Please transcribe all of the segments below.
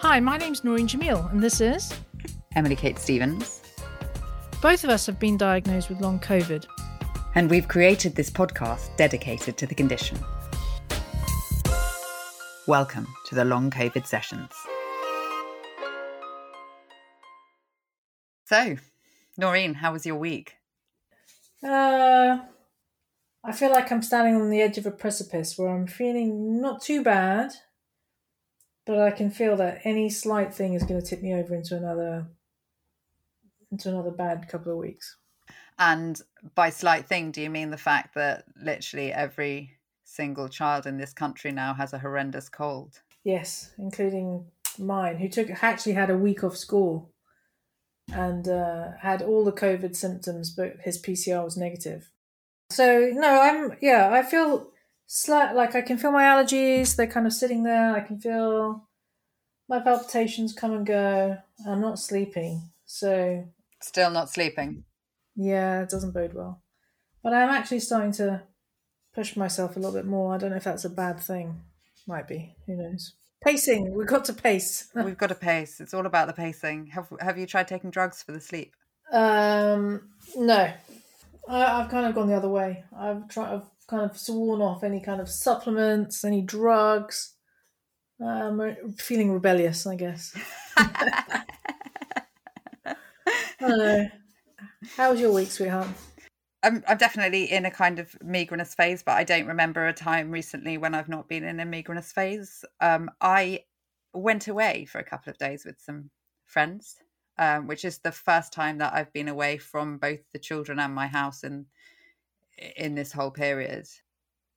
Hi, my name's Noreen Jamil, and this is Emily Kate Stevens. Both of us have been diagnosed with long COVID. And we've created this podcast dedicated to the condition. Welcome to the Long COVID Sessions. So, Noreen, how was your week? Uh, I feel like I'm standing on the edge of a precipice where I'm feeling not too bad, but I can feel that any slight thing is going to tip me over into another into another bad couple of weeks. And by slight thing, do you mean the fact that literally every single child in this country now has a horrendous cold? Yes, including mine, who took actually had a week off school and uh, had all the COVID symptoms, but his PCR was negative. So no, I'm yeah, I feel slight like I can feel my allergies. They're kind of sitting there. I can feel my palpitations come and go. I'm not sleeping, so still not sleeping. Yeah, it doesn't bode well. But I'm actually starting to push myself a little bit more. I don't know if that's a bad thing. Might be. Who knows? Pacing. We've got to pace. We've got to pace. It's all about the pacing. Have Have you tried taking drugs for the sleep? Um, no. I, have kind of gone the other way. I've tried. I've kind of sworn off any kind of supplements, any drugs. I'm feeling rebellious, I guess. How was your week, sweetheart? I'm, I'm definitely in a kind of migrainous phase, but I don't remember a time recently when I've not been in a migrainous phase. Um, I went away for a couple of days with some friends, um, which is the first time that I've been away from both the children and my house in in this whole period.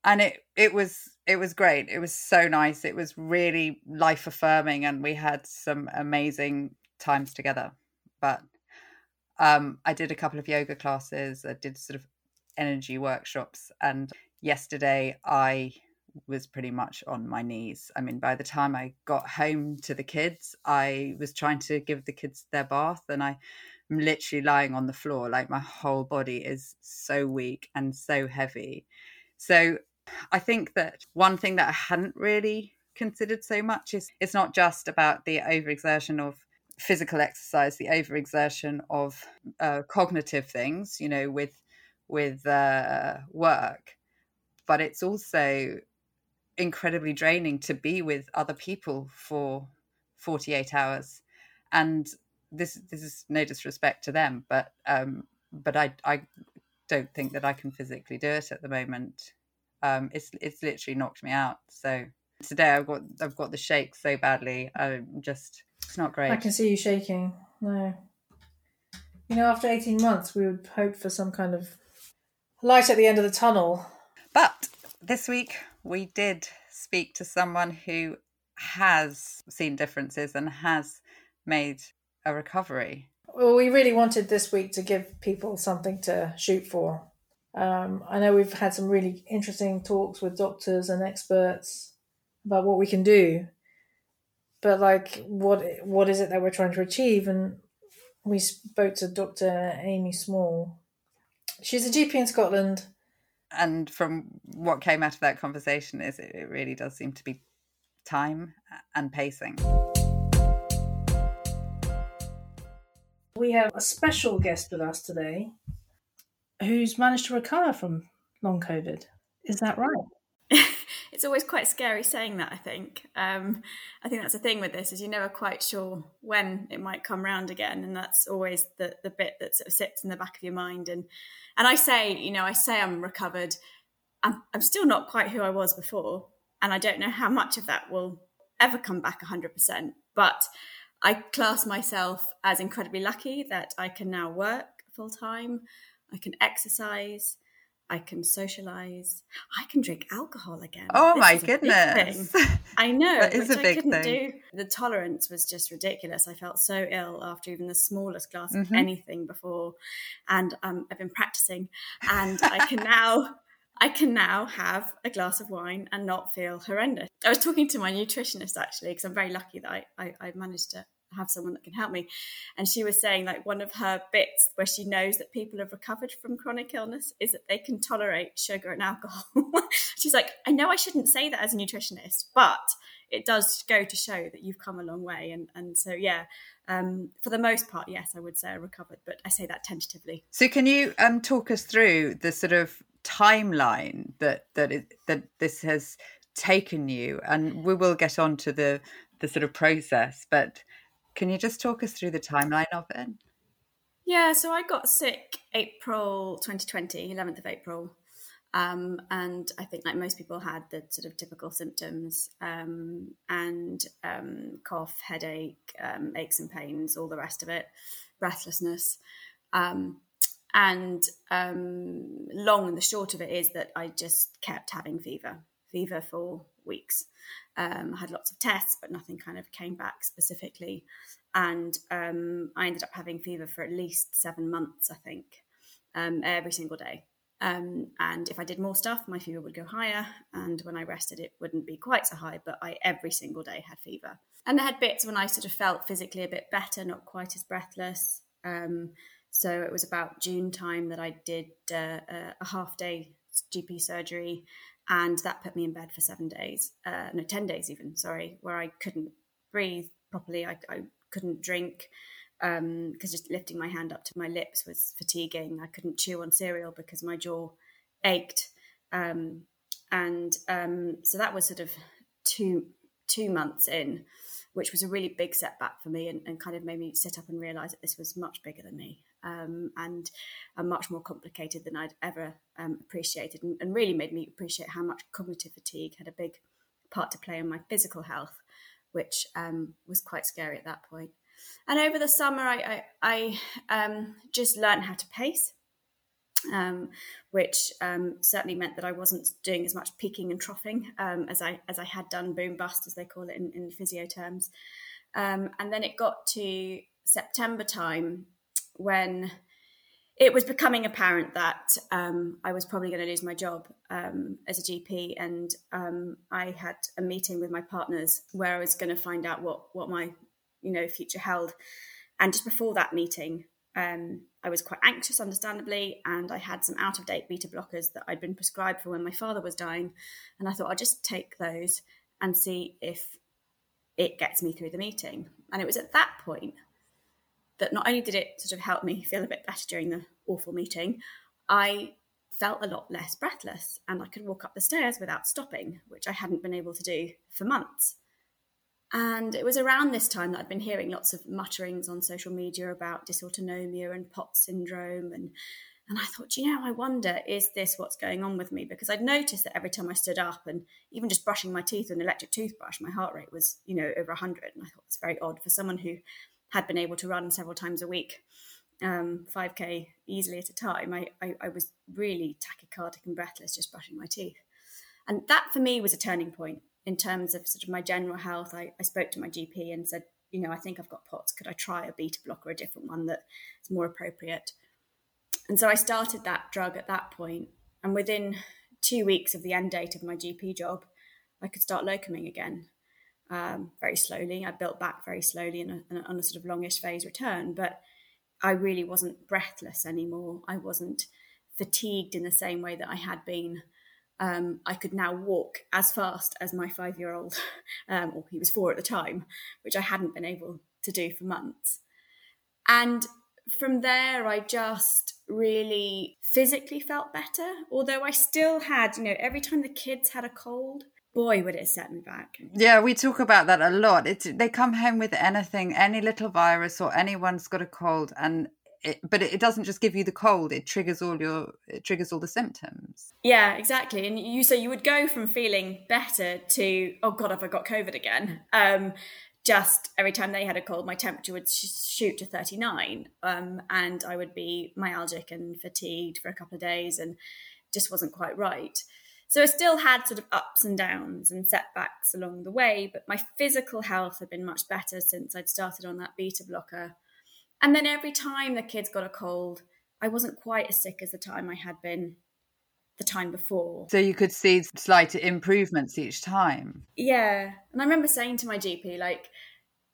And it it was it was great. It was so nice. It was really life affirming, and we had some amazing times together. But um, I did a couple of yoga classes. I did sort of energy workshops, and yesterday I was pretty much on my knees. I mean, by the time I got home to the kids, I was trying to give the kids their bath, and I am literally lying on the floor. Like my whole body is so weak and so heavy. So I think that one thing that I hadn't really considered so much is it's not just about the overexertion of physical exercise, the overexertion of uh, cognitive things, you know, with with uh, work, but it's also incredibly draining to be with other people for 48 hours and this this is no disrespect to them but um but i i don't think that i can physically do it at the moment um it's it's literally knocked me out so today i've got i've got the shake so badly i'm just it's not great. I can see you shaking. No. You know, after 18 months, we would hope for some kind of light at the end of the tunnel. But this week, we did speak to someone who has seen differences and has made a recovery. Well, we really wanted this week to give people something to shoot for. Um, I know we've had some really interesting talks with doctors and experts about what we can do. But like what what is it that we're trying to achieve? And we spoke to dr amy small. She's a gp in scotland. And from what came out of that conversation is it, it really does seem to be time and pacing we have a special guest with us today who's managed to recover from long covid is that right it's always quite scary saying that. I think. Um, I think that's the thing with this is you're never quite sure when it might come round again, and that's always the the bit that sort of sits in the back of your mind. And and I say, you know, I say I'm recovered. I'm I'm still not quite who I was before, and I don't know how much of that will ever come back 100%. But I class myself as incredibly lucky that I can now work full time. I can exercise. I can socialize. I can drink alcohol again. Oh this my goodness. I know. that is a big I thing. do. The tolerance was just ridiculous. I felt so ill after even the smallest glass mm-hmm. of anything before. And um, I've been practicing and I can now I can now have a glass of wine and not feel horrendous. I was talking to my nutritionist actually because I'm very lucky that I, I, I managed to have someone that can help me. And she was saying like one of her bits where she knows that people have recovered from chronic illness is that they can tolerate sugar and alcohol. She's like, I know I shouldn't say that as a nutritionist, but it does go to show that you've come a long way. And and so yeah, um, for the most part, yes, I would say I recovered, but I say that tentatively. So can you um, talk us through the sort of timeline that that it, that this has taken you? And we will get on to the the sort of process, but can you just talk us through the timeline of it? Yeah, so I got sick April 2020, 11th of April. Um, and I think, like most people, had the sort of typical symptoms um, and um, cough, headache, um, aches and pains, all the rest of it, breathlessness. Um, and um, long and the short of it is that I just kept having fever, fever for weeks. Um, I had lots of tests, but nothing kind of came back specifically. And um, I ended up having fever for at least seven months, I think, um, every single day. Um, and if I did more stuff, my fever would go higher. And when I rested, it wouldn't be quite so high. But I every single day had fever. And I had bits when I sort of felt physically a bit better, not quite as breathless. Um, so it was about June time that I did uh, a half day GP surgery and that put me in bed for seven days, uh, no, ten days even. Sorry, where I couldn't breathe properly. I, I couldn't drink because um, just lifting my hand up to my lips was fatiguing. I couldn't chew on cereal because my jaw ached, um, and um, so that was sort of two two months in, which was a really big setback for me, and, and kind of made me sit up and realise that this was much bigger than me um, and are much more complicated than I'd ever um, appreciated, and, and, really made me appreciate how much cognitive fatigue had a big part to play in my physical health, which um, was quite scary at that point. And over the summer, I, I, I um, just learned how to pace. Um, which um, certainly meant that I wasn't doing as much peaking and troughing as I as I had done boom bust as they call it in, in physio terms. And then it got to September time, when it was becoming apparent that um, I was probably going to lose my job um, as a GP, and um, I had a meeting with my partners where I was going to find out what what my you know future held. And just before that meeting, um, I was quite anxious, understandably, and I had some out of date beta blockers that I'd been prescribed for when my father was dying, and I thought I'll just take those and see if it gets me through the meeting. And it was at that point that not only did it sort of help me feel a bit better during the awful meeting, I felt a lot less breathless and I could walk up the stairs without stopping, which I hadn't been able to do for months. And it was around this time that I'd been hearing lots of mutterings on social media about dysautonomia and POTS syndrome. And, and I thought, you know, I wonder, is this what's going on with me? Because I'd noticed that every time I stood up and even just brushing my teeth with an electric toothbrush, my heart rate was, you know, over 100. And I thought it's very odd for someone who had been able to run several times a week, um, 5K easily at a time, I, I, I was really tachycardic and breathless just brushing my teeth. And that for me was a turning point in terms of sort of my general health. I, I spoke to my GP and said, you know, I think I've got POTS. Could I try a beta blocker, or a different one that's more appropriate? And so I started that drug at that point, And within two weeks of the end date of my GP job, I could start locuming again um, very slowly. I built back very slowly in a, on a sort of longish phase return, but I really wasn't breathless anymore. I wasn't fatigued in the same way that I had been. Um, I could now walk as fast as my five year old, um, or he was four at the time, which I hadn't been able to do for months. And from there, I just really physically felt better. Although I still had, you know, every time the kids had a cold, boy would it set me back. Yeah we talk about that a lot. It's they come home with anything any little virus or anyone's got a cold and it, but it doesn't just give you the cold it triggers all your it triggers all the symptoms. Yeah exactly. And you so you would go from feeling better to oh god have i got covid again? Um just every time they had a cold my temperature would sh- shoot to 39 um and i would be myalgic and fatigued for a couple of days and just wasn't quite right so I still had sort of ups and downs and setbacks along the way, but my physical health had been much better since I'd started on that beta blocker. And then every time the kids got a cold, I wasn't quite as sick as the time I had been the time before. So you could see slight improvements each time. Yeah. And I remember saying to my GP, like,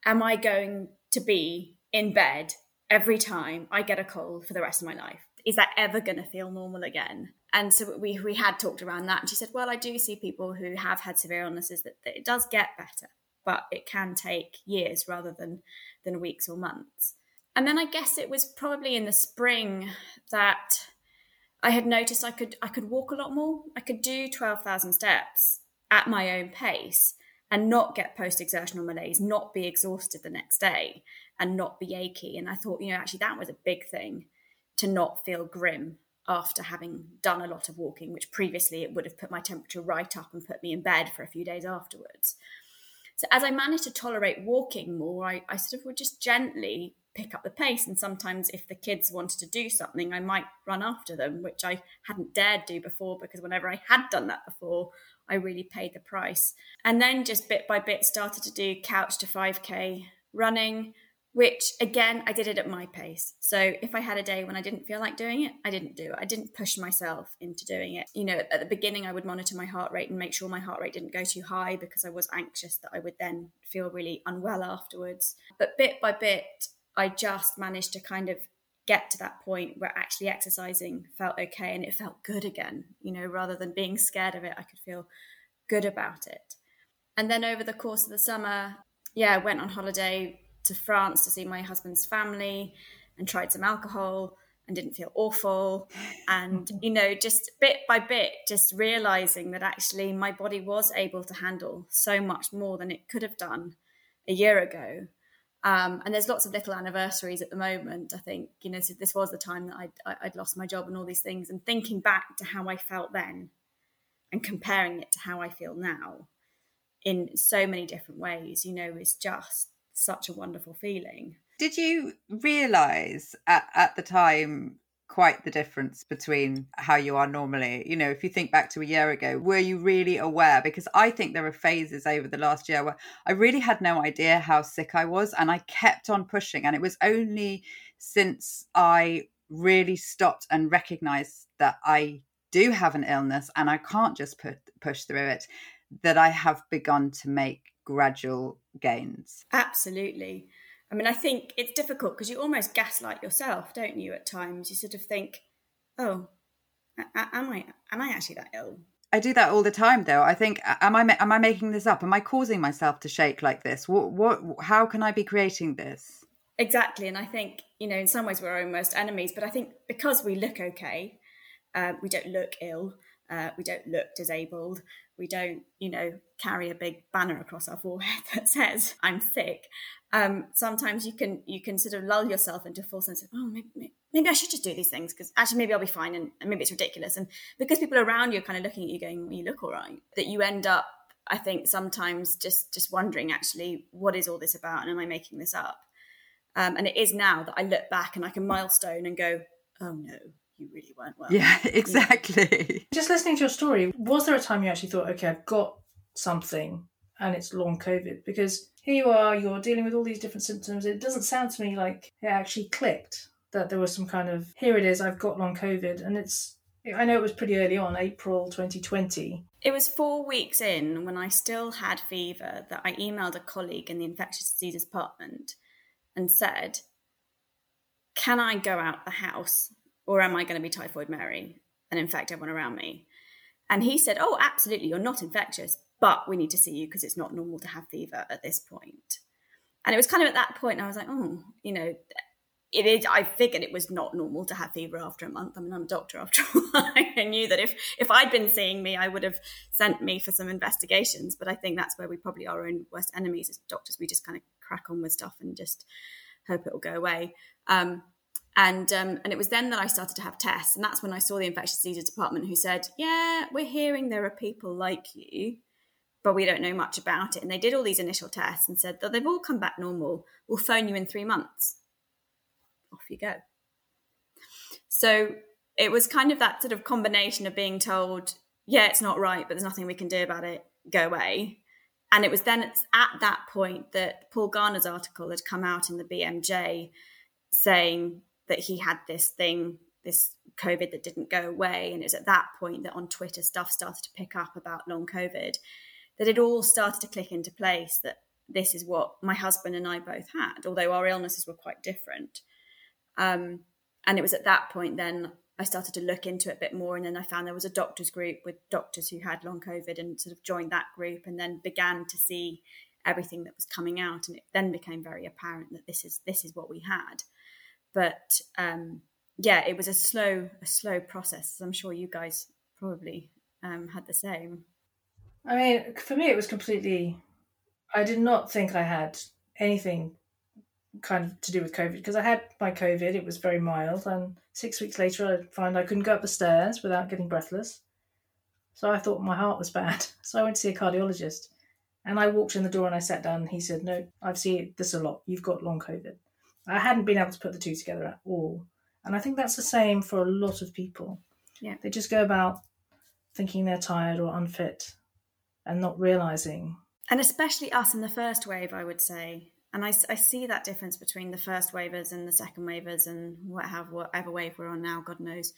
am I going to be in bed every time I get a cold for the rest of my life? Is that ever going to feel normal again? And so we, we had talked around that. And she said, Well, I do see people who have had severe illnesses that, that it does get better, but it can take years rather than, than weeks or months. And then I guess it was probably in the spring that I had noticed I could I could walk a lot more. I could do 12,000 steps at my own pace and not get post exertional malaise, not be exhausted the next day and not be achy. And I thought, you know, actually that was a big thing to not feel grim after having done a lot of walking, which previously it would have put my temperature right up and put me in bed for a few days afterwards. So as I managed to tolerate walking more, I, I sort of would just gently pick up the pace. And sometimes if the kids wanted to do something, I might run after them, which I hadn't dared do before because whenever I had done that before, I really paid the price. And then just bit by bit started to do couch to 5K running, which again, I did it at my pace. So if I had a day when I didn't feel like doing it, I didn't do it. I didn't push myself into doing it. You know, at the beginning, I would monitor my heart rate and make sure my heart rate didn't go too high because I was anxious that I would then feel really unwell afterwards. But bit by bit, I just managed to kind of get to that point where actually exercising felt okay and it felt good again, you know, rather than being scared of it, I could feel good about it. And then over the course of the summer, yeah, went on holiday to France to see my husband's family and tried some alcohol and didn't feel awful. And, you know, just bit by bit, just realizing that actually my body was able to handle so much more than it could have done a year ago. Um, and there's lots of little anniversaries at the moment. I think you know so this was the time that I'd, I'd lost my job and all these things, and thinking back to how I felt then, and comparing it to how I feel now, in so many different ways, you know, is just such a wonderful feeling. Did you realize at, at the time quite the difference between how you are normally. You know, if you think back to a year ago, were you really aware? Because I think there are phases over the last year where I really had no idea how sick I was and I kept on pushing. And it was only since I really stopped and recognized that I do have an illness and I can't just put, push through it that I have begun to make gradual gains. Absolutely. I mean, I think it's difficult because you almost gaslight yourself, don't you? At times, you sort of think, "Oh, am I am I actually that ill?" I do that all the time, though. I think, am I am I making this up? Am I causing myself to shake like this? What what? How can I be creating this? Exactly, and I think you know, in some ways, we're our own worst enemies. But I think because we look okay, uh, we don't look ill. Uh, we don't look disabled. We don't, you know, carry a big banner across our forehead that says "I'm sick." um, sometimes you can you can sort of lull yourself into a full sense of oh maybe, maybe I should just do these things because actually maybe I'll be fine and, and, maybe it's ridiculous. And because people around you are kind of looking at you going you look all right. That you end up I think sometimes just just wondering actually what is all this about? And am I making this up? Um, and it is now that I look back and I can milestone and go oh no you really weren't well yeah exactly just listening to your story was there a time you actually thought okay I've got something and it's long COVID because here you are, you're dealing with all these different symptoms. It doesn't sound to me like it actually clicked that there was some kind of here it is, I've got long COVID, and it's. I know it was pretty early on, April 2020. It was four weeks in when I still had fever that I emailed a colleague in the infectious diseases department and said, Can I go out the house or am I going to be typhoid Mary and infect everyone around me? And he said, Oh, absolutely, you're not infectious, but we need to see you because it's not normal to have fever at this point. And it was kind of at that point I was like, oh, you know, it is. I figured it was not normal to have fever after a month. I mean, I'm a doctor after all. I knew that if if I'd been seeing me, I would have sent me for some investigations. But I think that's where we probably are our own worst enemies as doctors. We just kind of crack on with stuff and just hope it will go away. Um, and um, and it was then that I started to have tests, and that's when I saw the infectious diseases department who said, "Yeah, we're hearing there are people like you but we don't know much about it. And they did all these initial tests and said that they've all come back normal. We'll phone you in three months. Off you go. So it was kind of that sort of combination of being told, yeah, it's not right, but there's nothing we can do about it, go away. And it was then it's at that point that Paul Garner's article had come out in the BMJ saying that he had this thing, this COVID that didn't go away. And it was at that point that on Twitter stuff started to pick up about long COVID that it all started to click into place that this is what my husband and I both had, although our illnesses were quite different. Um, and it was at that point then I started to look into it a bit more, and then I found there was a doctors group with doctors who had long COVID, and sort of joined that group, and then began to see everything that was coming out, and it then became very apparent that this is this is what we had. But um, yeah, it was a slow a slow process. I'm sure you guys probably um, had the same. I mean, for me, it was completely. I did not think I had anything kind of to do with COVID because I had my COVID. It was very mild, and six weeks later, I found I couldn't go up the stairs without getting breathless. So I thought my heart was bad. So I went to see a cardiologist, and I walked in the door and I sat down. And he said, "No, I've seen this a lot. You've got long COVID." I hadn't been able to put the two together at all, and I think that's the same for a lot of people. Yeah, they just go about thinking they're tired or unfit, and not realizing. And especially us in the first wave, I would say and I, I see that difference between the first waivers and the second waivers and what have whatever wave we're on now, God knows.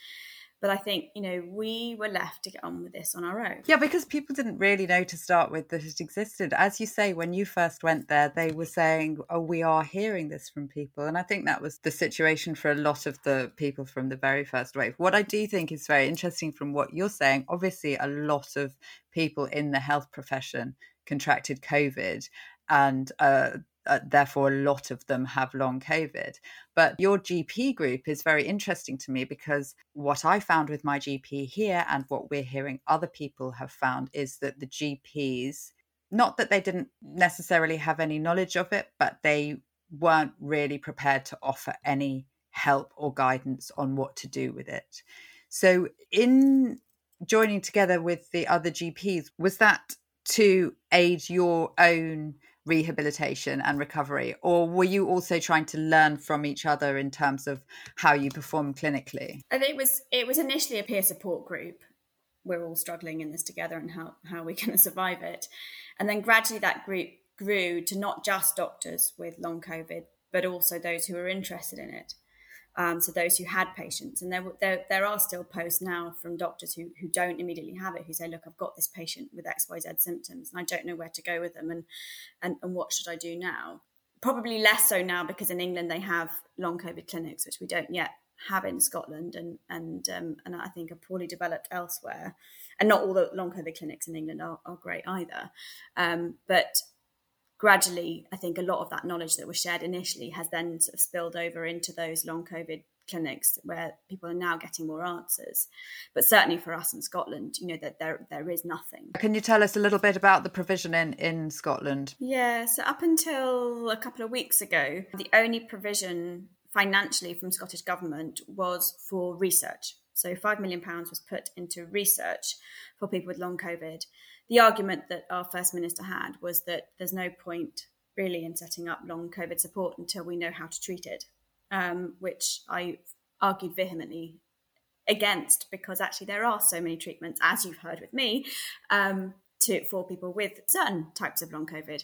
But I think, you know, we were left to get on with this on our own. Yeah, because people didn't really know to start with that it existed. As you say, when you first went there, they were saying, oh, we are hearing this from people. And I think that was the situation for a lot of the people from the very first wave. What I do think is very interesting from what you're saying, obviously, a lot of people in the health profession contracted COVID and uh, uh, therefore a lot of them have long covid. But your gp group is very interesting to me because what i found with my gp here and what we're hearing other people have found is that the gps not that they didn't necessarily have any knowledge of it but they weren't really prepared to offer any help or guidance on what to do with it. So in joining together with the other gps was that to aid your own rehabilitation and recovery or were you also trying to learn from each other in terms of how you perform clinically? I think it was it was initially a peer support group. We're all struggling in this together and how how we're going to survive it. And then gradually that group grew to not just doctors with long covid but also those who were interested in it um, so those who had patients, and there, there there are still posts now from doctors who who don't immediately have it, who say, "Look, I've got this patient with X Y Z symptoms, and I don't know where to go with them, and and, and what should I do now?" Probably less so now because in England they have long COVID clinics, which we don't yet have in Scotland, and and um, and I think are poorly developed elsewhere. And not all the long COVID clinics in England are, are great either. Um, but gradually, I think a lot of that knowledge that was shared initially has then sort of spilled over into those long COVID clinics where people are now getting more answers. But certainly for us in Scotland, you know that there there is nothing. Can you tell us a little bit about the provision in in Scotland? Yeah, so up until a couple of weeks ago, the only provision financially from Scottish government was for research. So 5 million pounds was put into research for people with long covid the argument that our first minister had was that there's no point really in setting up long COVID support until we know how to treat it, um, which I argued vehemently against because actually there are so many treatments, as you've heard with me, um, to for people with certain types of long COVID.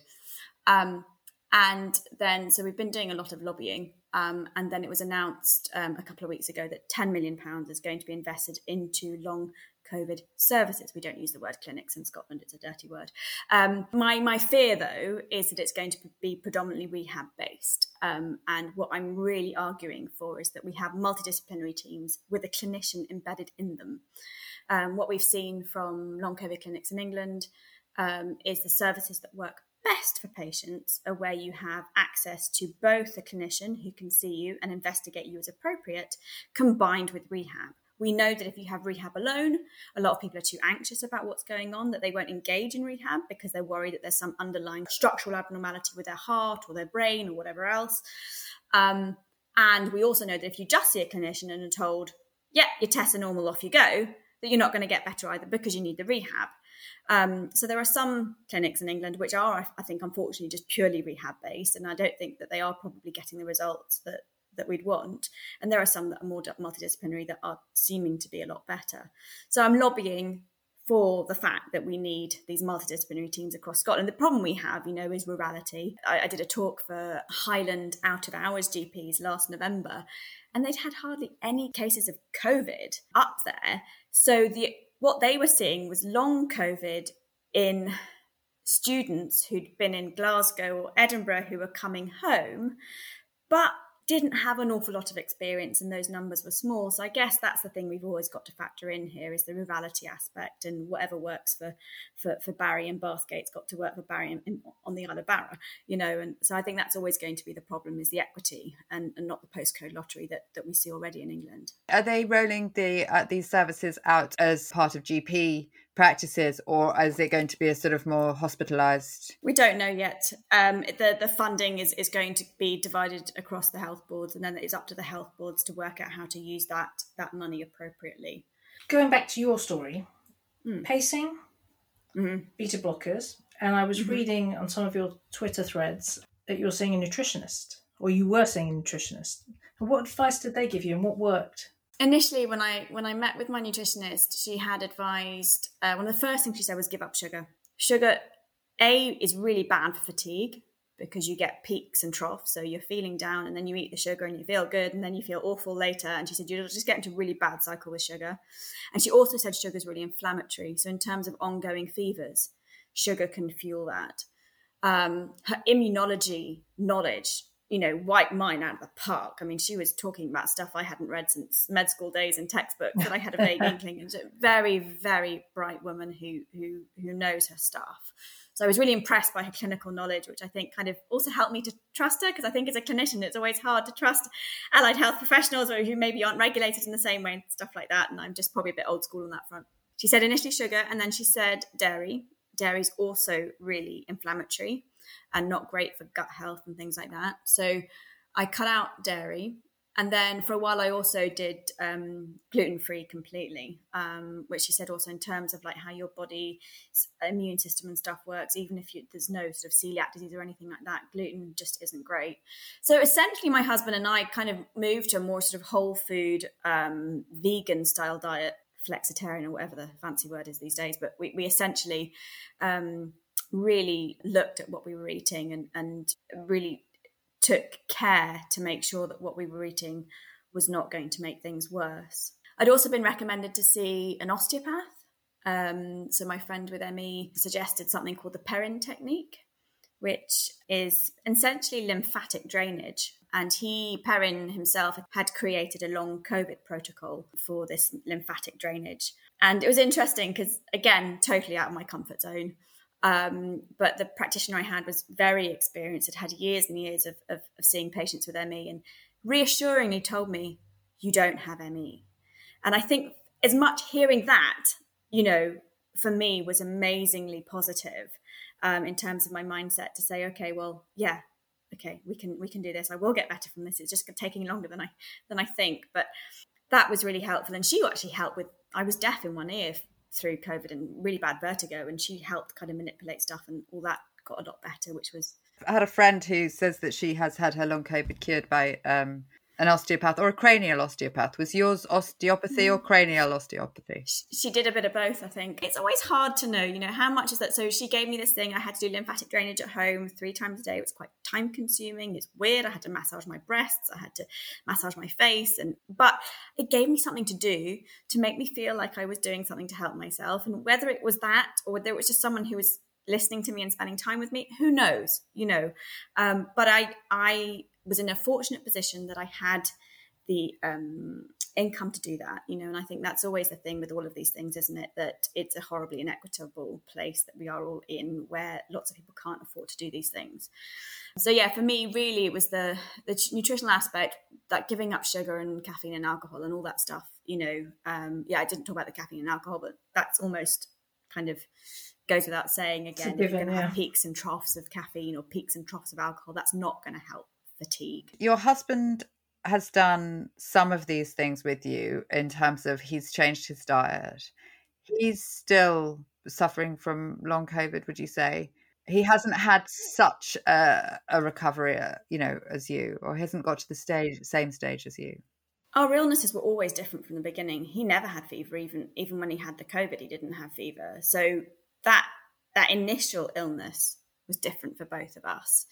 Um, and then, so we've been doing a lot of lobbying. Um, and then it was announced um, a couple of weeks ago that £10 million is going to be invested into long COVID services. We don't use the word clinics in Scotland; it's a dirty word. Um, my my fear, though, is that it's going to be predominantly rehab based. Um, and what I'm really arguing for is that we have multidisciplinary teams with a clinician embedded in them. Um, what we've seen from long COVID clinics in England um, is the services that work best for patients are where you have access to both a clinician who can see you and investigate you as appropriate, combined with rehab. We know that if you have rehab alone, a lot of people are too anxious about what's going on, that they won't engage in rehab because they're worried that there's some underlying structural abnormality with their heart or their brain or whatever else. Um, and we also know that if you just see a clinician and are told, yeah, your tests are normal, off you go, that you're not going to get better either because you need the rehab. Um, so there are some clinics in England which are, I think, unfortunately, just purely rehab based, and I don't think that they are probably getting the results that that we'd want. And there are some that are more multidisciplinary that are seeming to be a lot better. So I'm lobbying for the fact that we need these multidisciplinary teams across Scotland. The problem we have, you know, is rurality. I, I did a talk for Highland out of hours GPs last November, and they'd had hardly any cases of COVID up there. So the what they were seeing was long COVID in students who'd been in Glasgow or Edinburgh who were coming home, but didn't have an awful lot of experience and those numbers were small. So I guess that's the thing we've always got to factor in here is the rurality aspect and whatever works for for, for Barry and Bathgate's got to work for Barry in, in, on the Isle of Barra, you know. And so I think that's always going to be the problem is the equity and, and not the postcode lottery that, that we see already in England. Are they rolling the uh, these services out as part of GP practices, or is it going to be a sort of more hospitalised? We don't know yet. Um, the the funding is is going to be divided across the health boards, and then it's up to the health boards to work out how to use that that money appropriately. Going back to your story, Mm. pacing, hmm beta blockers, and I was Mhm. reading on some of your Twitter threads that you're seeing a nutritionist, or you were seeing a nutritionist. And what advice did they give you, and what worked? Initially, when I when I met with my nutritionist, she had advised uh, one of the first things she said was give up sugar. Sugar, a is really bad for fatigue because you get peaks and troughs. So you're feeling down, and then you eat the sugar and you feel good, and then you feel awful later. And she said you'll just get into a really bad cycle with sugar. And she also said sugar is really inflammatory. So in terms of ongoing fevers, sugar can fuel that. Um, her immunology knowledge, you know, wipe mine out of the park. I mean, she was talking about stuff I hadn't read since med school days in textbooks, but I had a vague inkling. And a very, very bright woman who who who knows her stuff. So I was really impressed by her clinical knowledge, which I think kind of also helped me to trust her because I think as a clinician, it's always hard to trust allied health professionals or who maybe aren't regulated in the same way and stuff like that. And I'm just probably a bit old school on that front. She said initially sugar, and then she said dairy. Dairy is also really inflammatory and not great for gut health and things like that. So I cut out dairy. And then for a while, I also did um, gluten free completely, um, which she said also in terms of like how your body's immune system and stuff works. Even if you, there's no sort of celiac disease or anything like that, gluten just isn't great. So essentially, my husband and I kind of moved to a more sort of whole food, um, vegan style diet, flexitarian or whatever the fancy word is these days. But we, we essentially um, really looked at what we were eating and, and really took care to make sure that what we were eating was not going to make things worse. I'd also been recommended to see an osteopath. Um, so my friend with ME suggested something called the Perrin technique, which is essentially lymphatic drainage. And he, Perrin himself, had created a long COVID protocol for this lymphatic drainage. And it was interesting because, again, totally out of my comfort zone. Um, but the practitioner I had was very experienced, had had years and years of, of, of seeing patients with ME, and reassuringly told me, You don't have ME. And I think as much hearing that, you know, for me was amazingly positive um, in terms of my mindset to say, okay, well, yeah, okay, we can we can do this. I will get better from this. It's just taking longer than I than I think, but that was really helpful. And she actually helped with. I was deaf in one ear through COVID and really bad vertigo, and she helped kind of manipulate stuff, and all that got a lot better, which was. I had a friend who says that she has had her long COVID cured by um, an osteopath or a cranial osteopath. Was yours osteopathy or cranial osteopathy? She did a bit of both, I think. It's always hard to know, you know, how much is that? So she gave me this thing. I had to do lymphatic drainage at home three times a day. It was quite time consuming. It's weird. I had to massage my breasts. I had to massage my face. And but it gave me something to do to make me feel like I was doing something to help myself. And whether it was that or whether it was just someone who was listening to me and spending time with me, who knows, you know. Um, but I I was in a fortunate position that I had the um, income to do that, you know, and I think that's always the thing with all of these things, isn't it? That it's a horribly inequitable place that we are all in, where lots of people can't afford to do these things. So yeah, for me, really, it was the the nutritional aspect, that giving up sugar and caffeine and alcohol and all that stuff. You know, um, yeah, I didn't talk about the caffeine and alcohol, but that's almost kind of goes without saying. Again, if you're going to yeah. have peaks and troughs of caffeine or peaks and troughs of alcohol, that's not going to help fatigue. Your husband has done some of these things with you in terms of he's changed his diet. He's still suffering from long COVID, would you say? He hasn't had such a, a recovery, uh, you know, as you, or hasn't got to the stage, same stage as you. Our illnesses were always different from the beginning. He never had fever, even even when he had the COVID, he didn't have fever. So that that initial illness was different for both of us.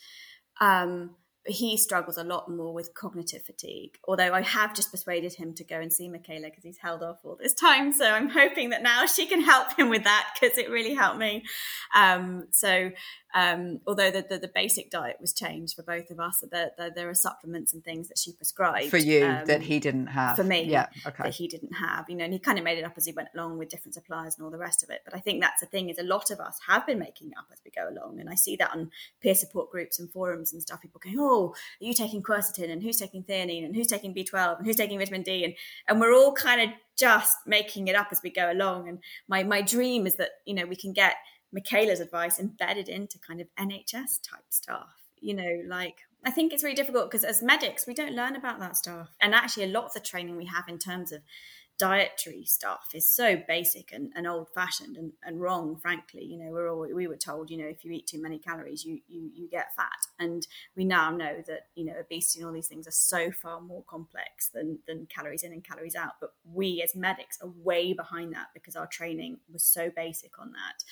Um, but he struggles a lot more with cognitive fatigue. Although I have just persuaded him to go and see Michaela because he's held off all this time. So I'm hoping that now she can help him with that because it really helped me. Um, so um, although the, the, the, basic diet was changed for both of us, there, there, there are supplements and things that she prescribed for you um, that he didn't have. For me, yeah, okay. That he didn't have, you know, and he kind of made it up as he went along with different suppliers and all the rest of it. But I think that's the thing is a lot of us have been making up as we go along, and I see that on peer support groups and forums and stuff. People going, "Oh, Oh, are you taking quercetin? And who's taking theanine? And who's taking B12? And who's taking vitamin D?" And and we're all kind of just making it up as we go along. And my my dream is that you know we can get Michaela's advice embedded into kind of NHS type stuff. You know, like I think it's really difficult because as medics, we don't learn about that stuff. And actually, a lot of the training we have in terms of dietary stuff is so basic and, and old fashioned and, and, wrong, frankly. You know, we're all, we were told, you know, if you eat too many calories, you, you, you get fat. And we now know that, you know, obesity and all these things are so far more complex than, than calories in and calories out. But we as medics are way behind that because our training was so basic on that.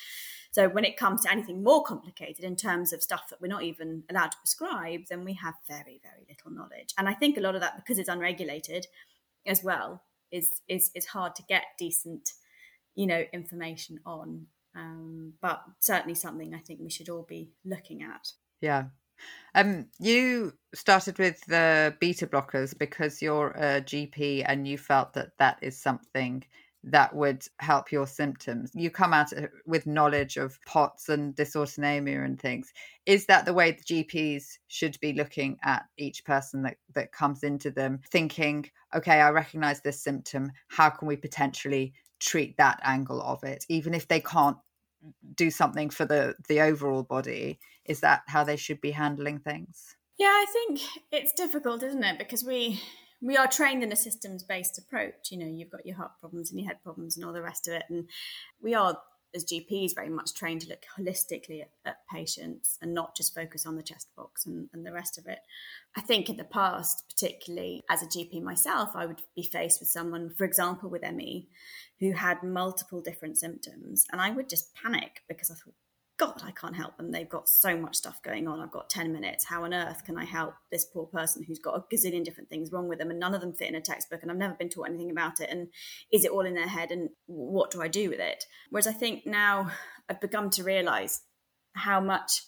So when it comes to anything more complicated in terms of stuff that we're not even allowed to prescribe, then we have very, very little knowledge. And I think a lot of that, because it's unregulated as well, is is is hard to get decent, you know, information on. Um, but certainly something I think we should all be looking at. Yeah. Um, you started with the beta blockers because you're a GP and you felt that that is something that would help your symptoms. You come out with knowledge of POTS and dysautonomia and things. Is that the way the GPs should be looking at each person that, that comes into them, thinking, okay, I recognize this symptom. How can we potentially treat that angle of it, even if they can't do something for the the overall body? Is that how they should be handling things? Yeah, I think it's difficult, isn't it? Because we we are trained in a systems based approach. You know, you've got your heart problems and your head problems and all the rest of it. And we are, as GPs, very much trained to look holistically at, at patients and not just focus on the chest box and, and the rest of it. I think in the past, particularly as a GP myself, I would be faced with someone, for example, with ME, who had multiple different symptoms. And I would just panic because I thought, God, I can't help them. They've got so much stuff going on. I've got 10 minutes. How on earth can I help this poor person who's got a gazillion different things wrong with them and none of them fit in a textbook and I've never been taught anything about it? And is it all in their head? And what do I do with it? Whereas I think now I've begun to realize how much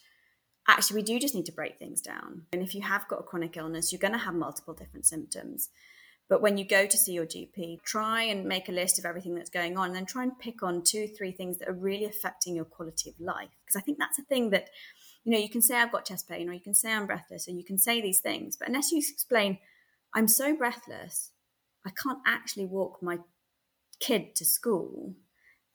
actually we do just need to break things down. And if you have got a chronic illness, you're going to have multiple different symptoms. But when you go to see your GP, try and make a list of everything that's going on and then try and pick on two, three things that are really affecting your quality of life. Because I think that's a thing that, you know, you can say I've got chest pain or you can say I'm breathless or you can say these things. But unless you explain, I'm so breathless, I can't actually walk my kid to school.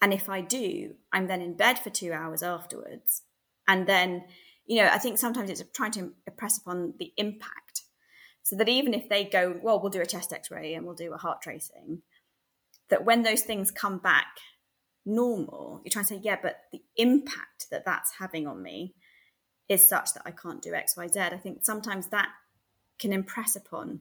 And if I do, I'm then in bed for two hours afterwards. And then, you know, I think sometimes it's trying to impress upon the impact so that even if they go, well, we'll do a chest x ray and we'll do a heart tracing, that when those things come back normal, you're trying to say, yeah, but the impact that that's having on me is such that I can't do X, Y, Z. I think sometimes that can impress upon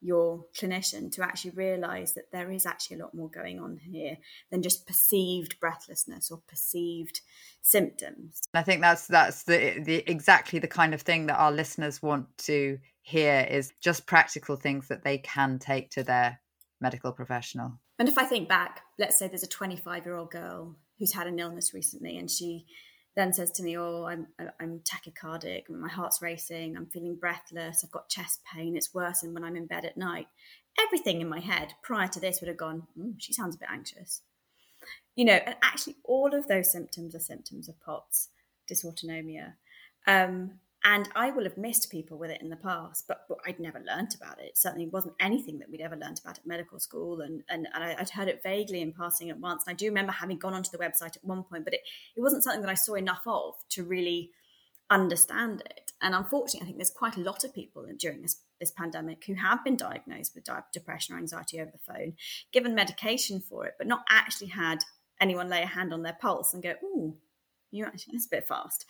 your clinician to actually realize that there is actually a lot more going on here than just perceived breathlessness or perceived symptoms. I think that's that's the, the exactly the kind of thing that our listeners want to here is just practical things that they can take to their medical professional. And if I think back, let's say there's a 25 year old girl who's had an illness recently and she then says to me, "Oh, I'm I'm tachycardic, my heart's racing, I'm feeling breathless, I've got chest pain, it's worse than when I'm in bed at night." Everything in my head prior to this would have gone, mm, "She sounds a bit anxious," you know. And actually, all of those symptoms are symptoms of POTS, dysautonomia. Um, and I will have missed people with it in the past, but, but I'd never learnt about it. it. Certainly wasn't anything that we'd ever learnt about at medical school. And, and, and I, would heard it vaguely in passing at once. And I do remember having gone onto the website at one point, but it, it wasn't something that I saw enough of to really understand it. And unfortunately, I think there's quite a lot of people during this, this pandemic who have been diagnosed with depression or anxiety over the phone, given medication for it, but not actually had anyone lay a hand on their pulse and go, "Ooh, you actually it's a bit fast."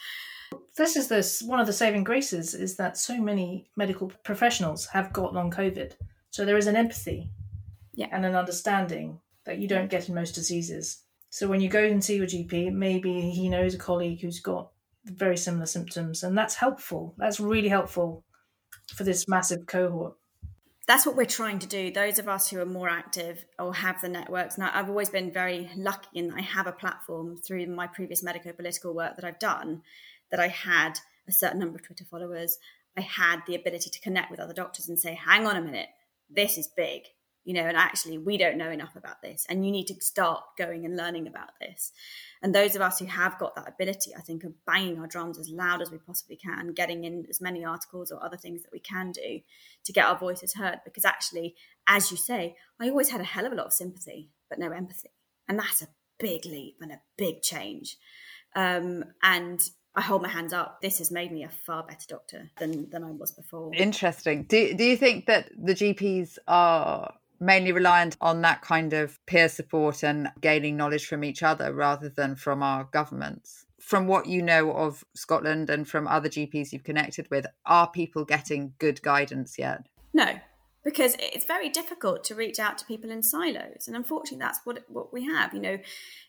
This is this one of the saving graces is that so many medical professionals have got long COVID. So there is an empathy yeah. and an understanding that you don't get in most diseases. So when you go and see your GP, maybe he knows a colleague who's got very similar symptoms, and that's helpful. That's really helpful. for this massive cohort that's what we're trying to do. Those of us who are more active or have the networks. Now, I've always been very lucky in that I have a platform through my previous medico political work that I've done, that I had a certain number of Twitter followers. I had the ability to connect with other doctors and say, hang on a minute, this is big, you know, and actually we don't know enough about this. And you need to start going and learning about this. And those of us who have got that ability, I think, are banging our drums as loud as we possibly can, getting in as many articles or other things that we can do to get our voices heard. Because actually, as you say, I always had a hell of a lot of sympathy, but no empathy. And that's a big leap and a big change. Um, and I hold my hands up. This has made me a far better doctor than than I was before. Interesting. Do do you think that the GPs are mainly reliant on that kind of peer support and gaining knowledge from each other rather than from our governments. From what you know of Scotland and from other GPs you've connected with, are people getting good guidance yet? No, because it's very difficult to reach out to people in silos and unfortunately that's what what we have you know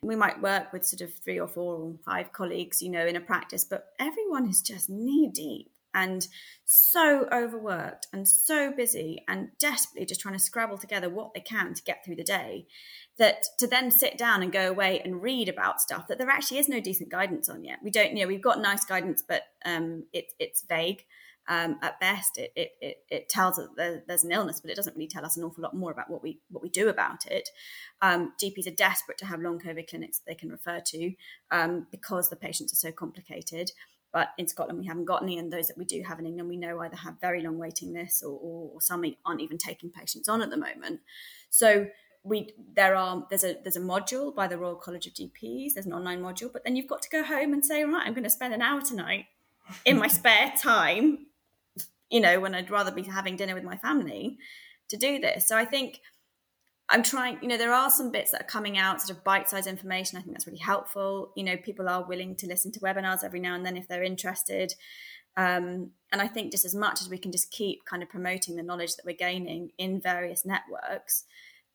we might work with sort of three or four or five colleagues you know in a practice but everyone is just knee deep and so overworked and so busy and desperately just trying to scrabble together what they can to get through the day that to then sit down and go away and read about stuff that there actually is no decent guidance on yet. We don't, you know, we've got nice guidance, but um, it, it's vague. Um, at best, it, it, it, it tells us that there's an illness, but it doesn't really tell us an awful lot more about what we what we do about it. Um, GPs are desperate to have long COVID clinics that they can refer to um, because the patients are so complicated. But in Scotland, we haven't got any, and those that we do have in England, we know either have very long waiting lists or, or, or some aren't even taking patients on at the moment. So we there are there's a there's a module by the Royal College of GPs. There's an online module, but then you've got to go home and say, right, I'm going to spend an hour tonight in my spare time, you know, when I'd rather be having dinner with my family to do this. So I think I'm trying, you know, there are some bits that are coming out, sort of bite sized information. I think that's really helpful. You know, people are willing to listen to webinars every now and then if they're interested. Um, and I think just as much as we can just keep kind of promoting the knowledge that we're gaining in various networks,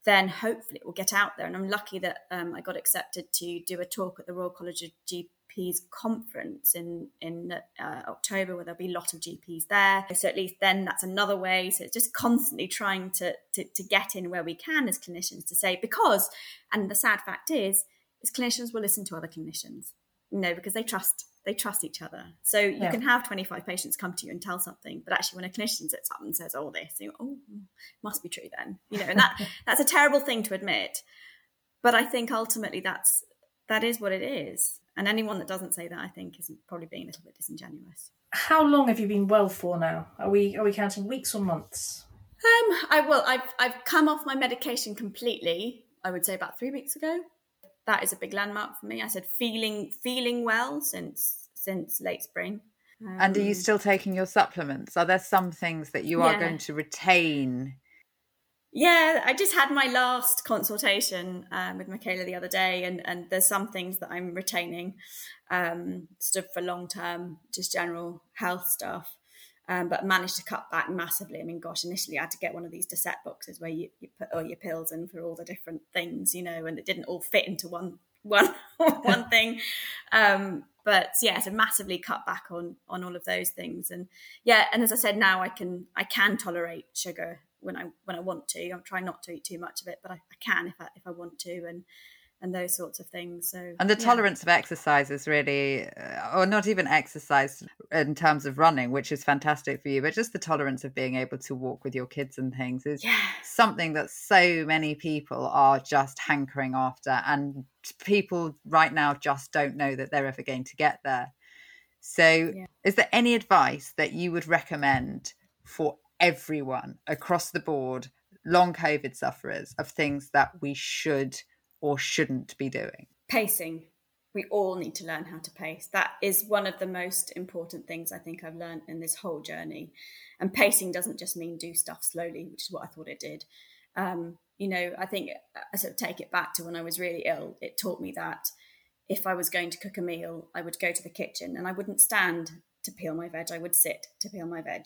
then hopefully it will get out there. And I'm lucky that um, I got accepted to do a talk at the Royal College of GP GPs conference in in uh, October, where there'll be a lot of GPs there. So at least then that's another way. So it's just constantly trying to, to to get in where we can as clinicians to say because, and the sad fact is, is clinicians will listen to other clinicians, you know, because they trust they trust each other. So you yeah. can have 25 patients come to you and tell something, but actually when a clinician sits up and says, "Oh, this," you "Oh, must be true then," you know, and that that's a terrible thing to admit. But I think ultimately that's that is what it is. And anyone that doesn't say that, I think, is probably being a little bit disingenuous. How long have you been well for now? Are we are we counting weeks or months? Um, I will. I've I've come off my medication completely. I would say about three weeks ago. That is a big landmark for me. I said feeling feeling well since since late spring. Um, and are you um, still taking your supplements? Are there some things that you are going to retain yeah, I just had my last consultation um, with Michaela the other day, and, and there's some things that I'm retaining, um, sort of for long term, just general health stuff. Um, but managed to cut back massively. I mean, gosh, initially I had to get one of these Dosette boxes where you, you put all your pills in for all the different things, you know, and it didn't all fit into one one one thing. Um, but yeah, so massively cut back on on all of those things, and yeah, and as I said, now I can I can tolerate sugar when I when I want to. I'm trying not to eat too much of it, but I, I can if I if I want to, and and those sorts of things. So and the yeah. tolerance of exercise is really, uh, or not even exercise in terms of running, which is fantastic for you, but just the tolerance of being able to walk with your kids and things is yeah. something that so many people are just hankering after, and people right now just don't know that they're ever going to get there. So, yeah. is there any advice that you would recommend for everyone across the board, long COVID sufferers, of things that we should or shouldn't be doing? Pacing. We all need to learn how to pace. That is one of the most important things I think I've learned in this whole journey. And pacing doesn't just mean do stuff slowly, which is what I thought it did. Um, you know, I think I sort of take it back to when I was really ill. It taught me that if I was going to cook a meal, I would go to the kitchen and I wouldn't stand to peel my veg. I would sit to peel my veg.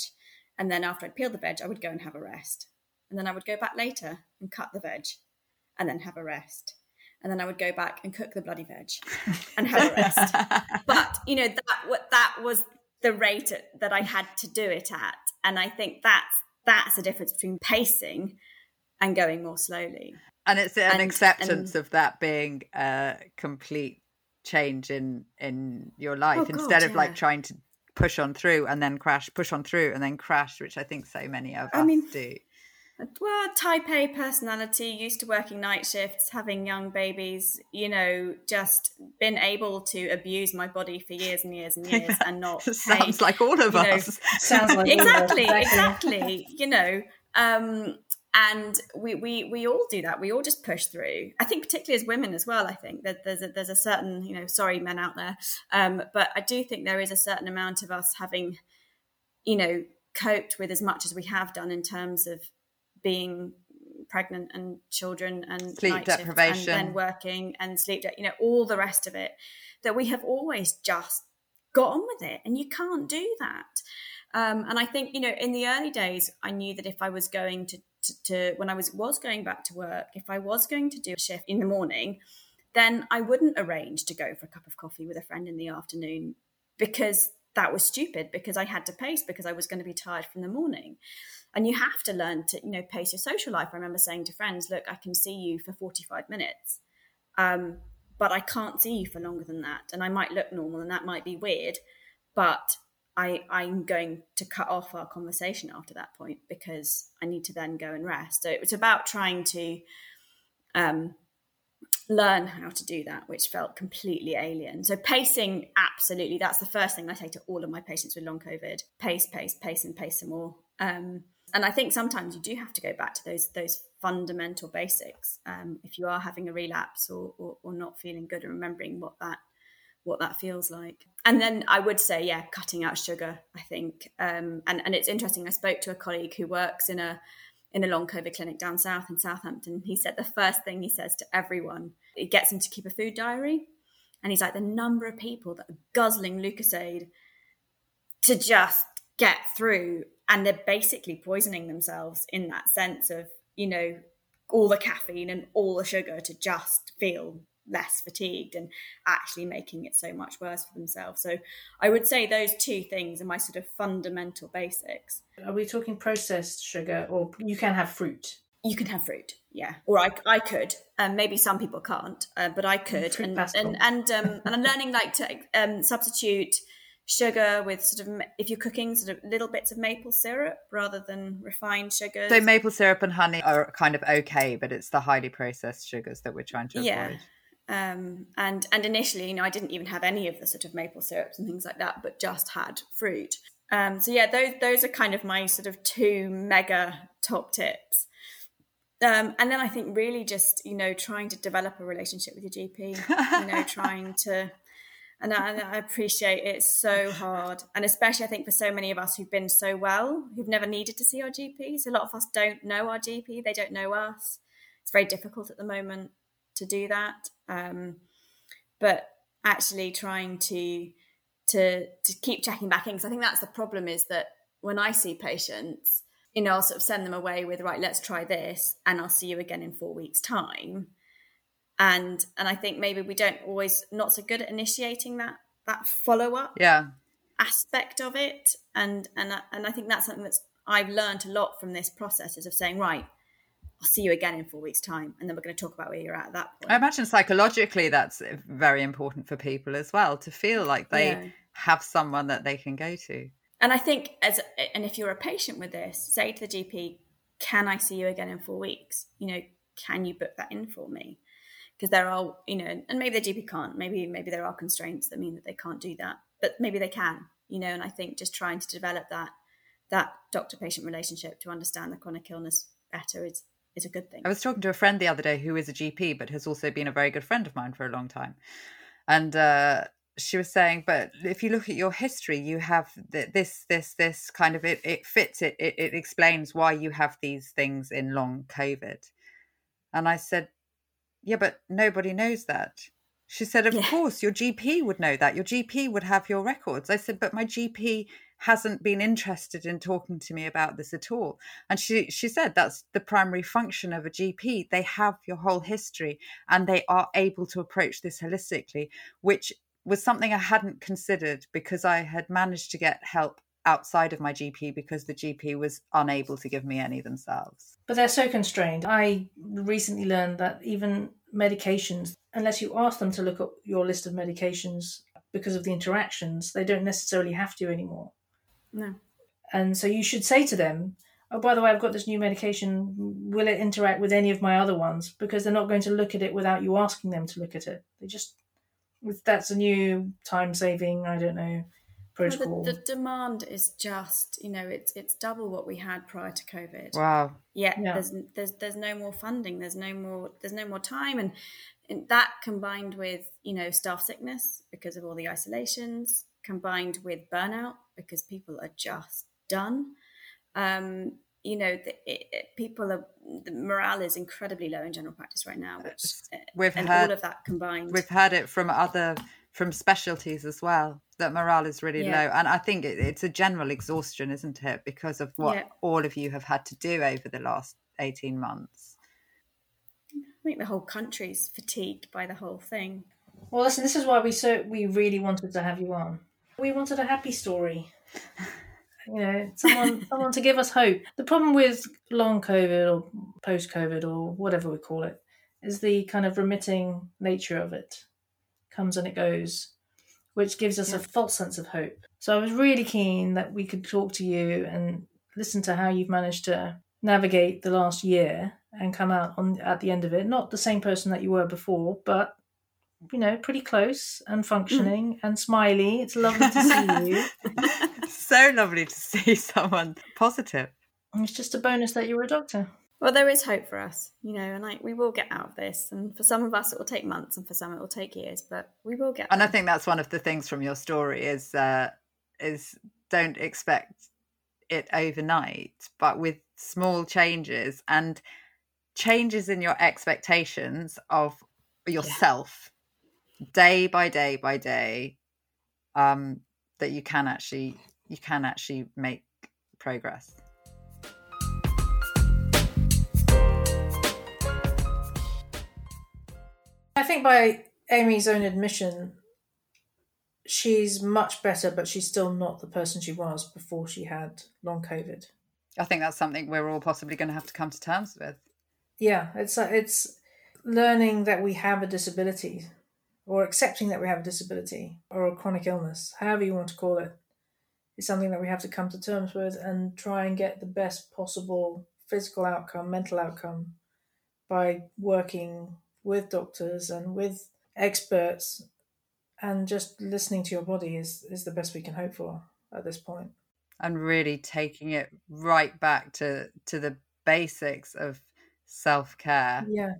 And then after I'd peeled the veg, I would go and have a rest. And then I would go back later and cut the veg and then have a rest. And then I would go back and cook the bloody veg and have a rest. but, you know, that what that was the rate at, that I had to do it at. And I think that's that's the difference between pacing and going more slowly. And it's an and, acceptance and, of that being a complete change in in your life oh instead God, of yeah. like trying to push on through and then crash, push on through and then crash, which I think so many of I us mean, do. Well, type A personality, used to working night shifts, having young babies, you know, just been able to abuse my body for years and years and years and not. sounds like all of us. Know, sounds like exactly, exactly. You know, um, and we, we we all do that. We all just push through. I think, particularly as women as well. I think that there's a, there's a certain, you know, sorry men out there, um, but I do think there is a certain amount of us having, you know, coped with as much as we have done in terms of being pregnant and children and sleep deprivation and then working and sleep de- you know all the rest of it that we have always just got on with it and you can't do that um, and i think you know in the early days i knew that if i was going to, to, to when i was was going back to work if i was going to do a shift in the morning then i wouldn't arrange to go for a cup of coffee with a friend in the afternoon because that was stupid because i had to pace because i was going to be tired from the morning. And you have to learn to you know pace your social life. I remember saying to friends look i can see you for 45 minutes um, but i can't see you for longer than that and i might look normal and that might be weird but I, i'm going to cut off our conversation after that point because i need to then go and rest so it's about trying to um, learn how to do that, which felt completely alien. So pacing, absolutely, that's the first thing I say to all of my patients with long COVID: pace, pace, pace, and pace some more. Um, and I think sometimes you do have to go back to those those fundamental basics um, if you are having a relapse or, or, or not feeling good and remembering what that what that feels like. And then I would say, yeah, cutting out sugar. I think, um, and and it's interesting. I spoke to a colleague who works in a in a long COVID clinic down south in Southampton. He said the first thing he says to everyone, it gets him to keep a food diary, and he's like the number of people that are guzzling Lucozade to just get through and they're basically poisoning themselves in that sense of you know all the caffeine and all the sugar to just feel less fatigued and actually making it so much worse for themselves so i would say those two things are my sort of fundamental basics are we talking processed sugar or you can have fruit you can have fruit yeah or i, I could um, maybe some people can't uh, but i could and, and and um, and i'm learning like to um, substitute sugar with sort of if you're cooking sort of little bits of maple syrup rather than refined sugars. So maple syrup and honey are kind of okay, but it's the highly processed sugars that we're trying to yeah. avoid. Um, and and initially, you know, I didn't even have any of the sort of maple syrups and things like that, but just had fruit. Um, so yeah, those those are kind of my sort of two mega top tips. Um, and then I think really just you know trying to develop a relationship with your GP, you know, trying to and I, and I, appreciate it's so hard and especially i think for so many of us who've been so well who've never needed to see our gps a lot of us don't know our gp they don't know us it's very difficult at the moment to do that. Um, but actually trying to to to keep checking back in because i think that's the problem is that when i see patients you know i'll sort of send them away with right let's try this and i'll see you again in four weeks time. And and I think maybe we don't always not so good at initiating that that follow up yeah. aspect of it. And and and I think that's something that's I've learned a lot from this process is of saying right I'll see you again in four weeks time and then we're going to talk about where you're at at that point. I imagine psychologically that's eh, very important for people as well to feel like they yeah. have someone that they can go to. And I think as and if you're a patient with this say to the GP can I see you again in four weeks? You know can you book that in for me? Because there are you know and maybe the gp can't. Maybe maybe there are constraints that mean that they can't do that but maybe they can you know and i think just trying to develop that that doctor patient relationship to understand the chronic illness better is is a good thing i was talking to a friend the other day who is a gp but has also been a very good friend of mine for a long time and uh she was saying but if you look at your history you have this this this kind of it it fits it, it it explains why you have these things in long covid and i said yeah, but nobody knows that. She said, Of yeah. course, your GP would know that. Your GP would have your records. I said, But my GP hasn't been interested in talking to me about this at all. And she, she said that's the primary function of a GP. They have your whole history and they are able to approach this holistically, which was something I hadn't considered because I had managed to get help outside of my GP because the GP was unable to give me any themselves. But they're so constrained. I recently learned that even medications, unless you ask them to look at your list of medications because of the interactions, they don't necessarily have to anymore. No. And so you should say to them, oh, by the way, I've got this new medication. Will it interact with any of my other ones? Because they're not going to look at it without you asking them to look at it. They just, that's a new time saving, I don't know, protocol. Well, the, the, demand is just, you know, it's it's double what we had prior to COVID. Wow. Yeah, yeah. There's, there's there's no more funding. There's no more there's no more time, and, and that combined with you know staff sickness because of all the isolations, combined with burnout because people are just done. Um, you know, the, it, it, people are the morale is incredibly low in general practice right now. Which we've and had, all of that combined. We've heard it from other from specialties as well that morale is really yeah. low, and I think it, it's a general exhaustion, isn't it, because of what yeah. all of you have had to do over the last eighteen months. I think the whole country's fatigued by the whole thing. Well, listen, this is why we so we really wanted to have you on. We wanted a happy story you know, someone someone to give us hope. The problem with long COVID or post COVID or whatever we call it is the kind of remitting nature of it. Comes and it goes, which gives us yeah. a false sense of hope. So I was really keen that we could talk to you and listen to how you've managed to navigate the last year and come out on at the end of it. Not the same person that you were before, but you know, pretty close and functioning mm. and smiley. It's lovely to see you. so lovely to see someone positive. It's just a bonus that you're a doctor. Well, there is hope for us, you know, and like we will get out of this. And for some of us, it will take months, and for some, it will take years, but we will get. And I think that's one of the things from your story is uh, is don't expect it overnight, but with small changes and changes in your expectations of yourself day by day by day um, that you can actually you can actually make progress. I think by Amy's own admission, she's much better, but she's still not the person she was before she had long COVID. I think that's something we're all possibly going to have to come to terms with. Yeah, it's it's learning that we have a disability or accepting that we have a disability or a chronic illness, however you want to call it, is something that we have to come to terms with and try and get the best possible physical outcome, mental outcome by working with doctors and with experts and just listening to your body is, is the best we can hope for at this point. And really taking it right back to, to the basics of self care. Yeah.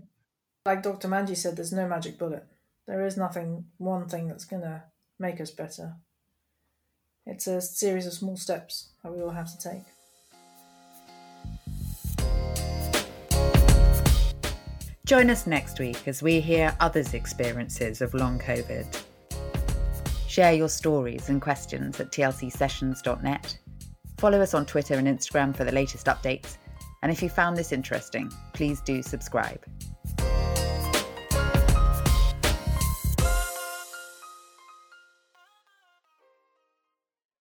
Like Dr. Manji said, there's no magic bullet there is nothing, one thing that's going to make us better. It's a series of small steps that we all have to take. Join us next week as we hear others' experiences of long COVID. Share your stories and questions at tlcsessions.net. Follow us on Twitter and Instagram for the latest updates. And if you found this interesting, please do subscribe.